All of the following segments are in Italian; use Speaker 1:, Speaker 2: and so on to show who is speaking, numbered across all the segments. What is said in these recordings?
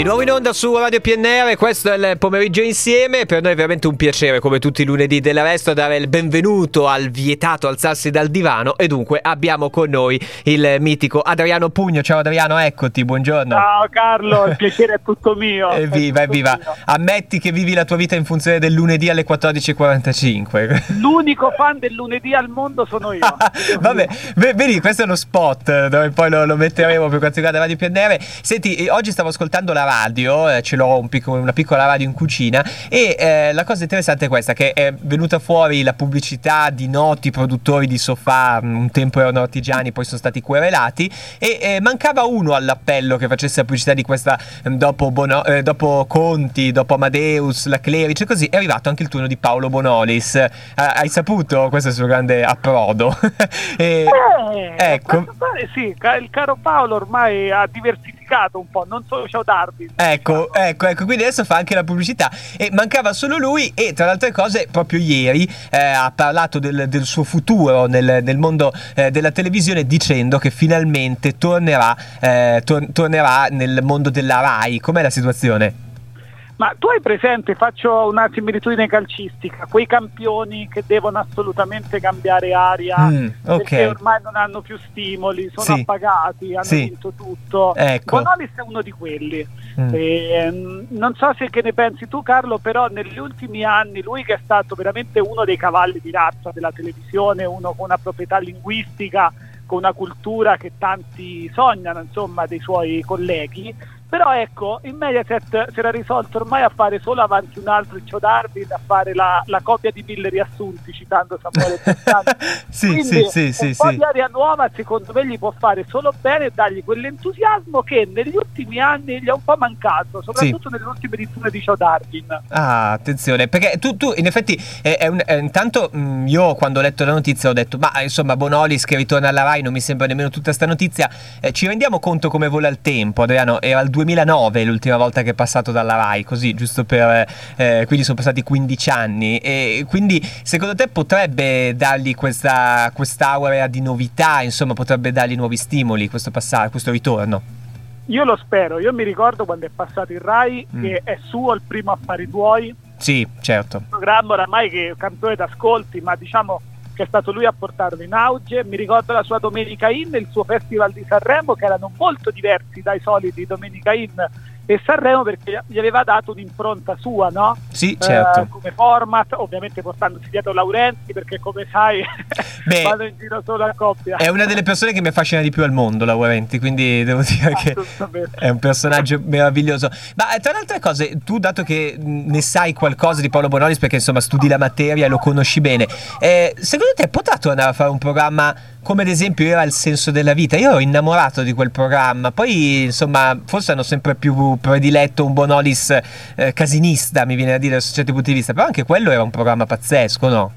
Speaker 1: Di nuovo in onda su Radio PNR, questo è il pomeriggio insieme, per noi è veramente un piacere come tutti i lunedì del resto dare il benvenuto al vietato alzarsi dal divano e dunque abbiamo con noi il mitico Adriano Pugno, ciao Adriano eccoti, buongiorno.
Speaker 2: Ciao Carlo, il piacere è tutto mio.
Speaker 1: Evviva, evviva, ammetti che vivi la tua vita in funzione del lunedì alle 14.45.
Speaker 2: L'unico fan del lunedì al mondo sono io.
Speaker 1: Vabbè, vedi questo è uno spot dove poi lo, lo metteremo per quanto riguarda Radio PNR. Senti, oggi stavo ascoltando la radio, eh, ce l'ho un piccolo, una piccola radio in cucina e eh, la cosa interessante è questa, che è venuta fuori la pubblicità di noti produttori di sofà, mm, un tempo erano artigiani, poi sono stati querelati e eh, mancava uno all'appello che facesse la pubblicità di questa mm, dopo, Bono, eh, dopo Conti, dopo Amadeus, la Clerice, così è arrivato anche il turno di Paolo Bonolis. Eh, hai saputo? Questo è il suo grande approdo.
Speaker 2: e, eh, ecco. Sì, il caro Paolo ormai ha diversificato un po', non solo Ciao Darwin.
Speaker 1: Ecco, ecco, ecco, quindi adesso fa anche la pubblicità. E mancava solo lui e tra le altre cose proprio ieri eh, ha parlato del, del, suo futuro nel, nel mondo eh, della televisione dicendo che finalmente tornerà, eh, tor- tornerà nel mondo della RAI. Com'è la situazione?
Speaker 2: Ma tu hai presente, faccio una similitudine calcistica, quei campioni che devono assolutamente cambiare aria mm, okay. perché ormai non hanno più stimoli, sono sì. appagati, hanno sì. vinto tutto. Ecco. Bonolis è uno di quelli. Mm. E, ehm, non so se che ne pensi tu Carlo, però negli ultimi anni lui che è stato veramente uno dei cavalli di razza della televisione, uno con una proprietà linguistica, con una cultura che tanti sognano, insomma, dei suoi colleghi, però ecco, in Mediaset si era risolto ormai a fare solo avanti un altro Iccio Darwin, a fare la, la copia di mille riassunti, citando Samuele Bersani.
Speaker 1: sì, Quindi, sì, sì,
Speaker 2: un po' di aria nuova secondo me gli può fare solo bene e dargli quell'entusiasmo che negli ultimi anni gli è un po' mancato, soprattutto sì. nell'ultima edizione di Iccio Darwin.
Speaker 1: Ah, attenzione, perché tu, tu in effetti, è, è un, è, intanto mh, mm, io quando ho letto la notizia ho detto, ma insomma Bonolis che ritorna alla RAI non mi sembra nemmeno tutta questa notizia, eh, ci rendiamo conto come vola il tempo, Adriano, era il 2009 l'ultima volta che è passato dalla RAI, così giusto per... Eh, quindi sono passati 15 anni e quindi secondo te potrebbe dargli questa quest'aura di novità, insomma potrebbe dargli nuovi stimoli questo, passare, questo ritorno?
Speaker 2: Io lo spero, io mi ricordo quando è passato il RAI mm. che è suo il primo Affari Tuoi.
Speaker 1: Sì, certo. Un
Speaker 2: programma oramai che è campione d'ascolti, ma diciamo che è stato lui a portarlo in auge. Mi ricordo la sua Domenica In, il suo Festival di Sanremo, che erano molto diversi dai soliti Domenica In e Sanremo perché gli aveva dato un'impronta sua, no?
Speaker 1: Sì, certo.
Speaker 2: Eh, come format, ovviamente portandosi dietro Laurenti perché come sai Beh, vado in giro solo a coppia.
Speaker 1: È una delle persone che mi affascina di più al mondo Laurenti, quindi devo dire che è un personaggio meraviglioso. Ma eh, tra le altre cose, tu dato che ne sai qualcosa di Paolo Bonolis perché insomma studi la materia e lo conosci bene, eh, secondo te potrà tornare a fare un programma come ad esempio era il senso della vita. Io ero innamorato di quel programma, poi insomma forse hanno sempre più prediletto un Bonolis eh, casinista, mi viene a dire da certi punti di vista, però anche quello era un programma pazzesco, no?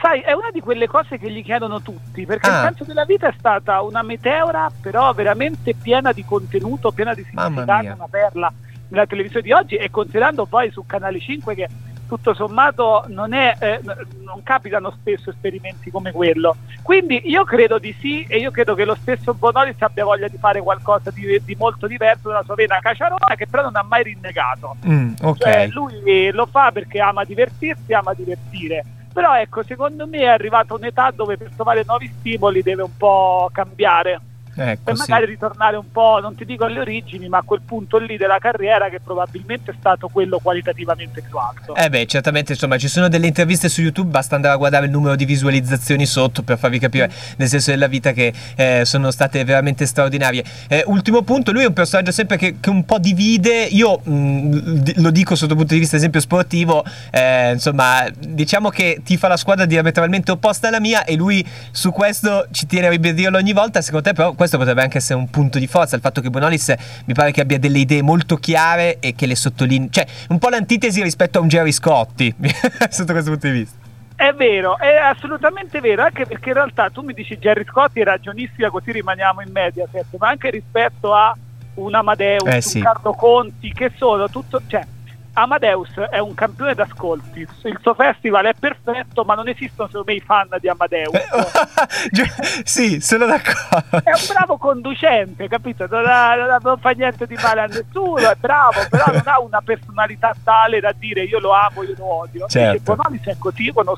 Speaker 2: Sai, è una di quelle cose che gli chiedono tutti, perché ah. il senso della vita è stata una meteora, però veramente piena di contenuto, piena di significato, una perla nella televisione di oggi e considerando poi su Canale 5 che tutto sommato non, è, eh, non, capitano spesso esperimenti come quello. Quindi io credo di sì e io credo che lo stesso Bonolis abbia voglia di fare qualcosa di, di molto diverso dalla sua vena caciarona che però non ha mai rinnegato.
Speaker 1: Mm, okay.
Speaker 2: cioè, lui lo fa perché ama divertirsi, ama divertire. Però ecco, secondo me è arrivata un'età dove per trovare nuovi stimoli deve un po' cambiare. Ecco, per magari sì. ritornare un po', non ti dico alle origini, ma a quel punto lì della carriera che probabilmente è stato quello qualitativamente più alto.
Speaker 1: Eh beh, certamente, insomma, ci sono delle interviste su YouTube, basta andare a guardare il numero di visualizzazioni sotto per farvi capire mm. nel senso della vita che eh, sono state veramente straordinarie. Eh, ultimo punto, lui è un personaggio sempre che, che un po' divide, io mh, mm, lo dico sotto il punto di vista esempio sportivo, eh, insomma, diciamo che ti fa la squadra diametralmente opposta alla mia e lui su questo ci tiene a ribadirlo ogni volta, secondo te però questo potrebbe anche essere un punto di forza, il fatto che Bonolis mi pare che abbia delle idee molto chiare e che le sottolinei, cioè un po' l'antitesi rispetto a un Jerry Scotti, sotto questo punto di vista.
Speaker 2: È vero, è assolutamente vero, anche perché in realtà tu mi dici Jerry Scotti è ragionissima, così rimaniamo in media, certo, ma anche rispetto a un Amadeus, eh, sì. un Carlo Conti, che sono tutto, cioè, Amadeus è un campione d'ascolti, il suo festival è perfetto, ma non esistono secondo me i fan di Amadeus.
Speaker 1: sì, sono d'accordo.
Speaker 2: È un bravo conducente, capito? Non, ha, non, fa niente di male a nessuno, è bravo, però non ha una personalità tale da dire io lo amo, io lo odio.
Speaker 1: Certo.
Speaker 2: Bonolis è così, conosco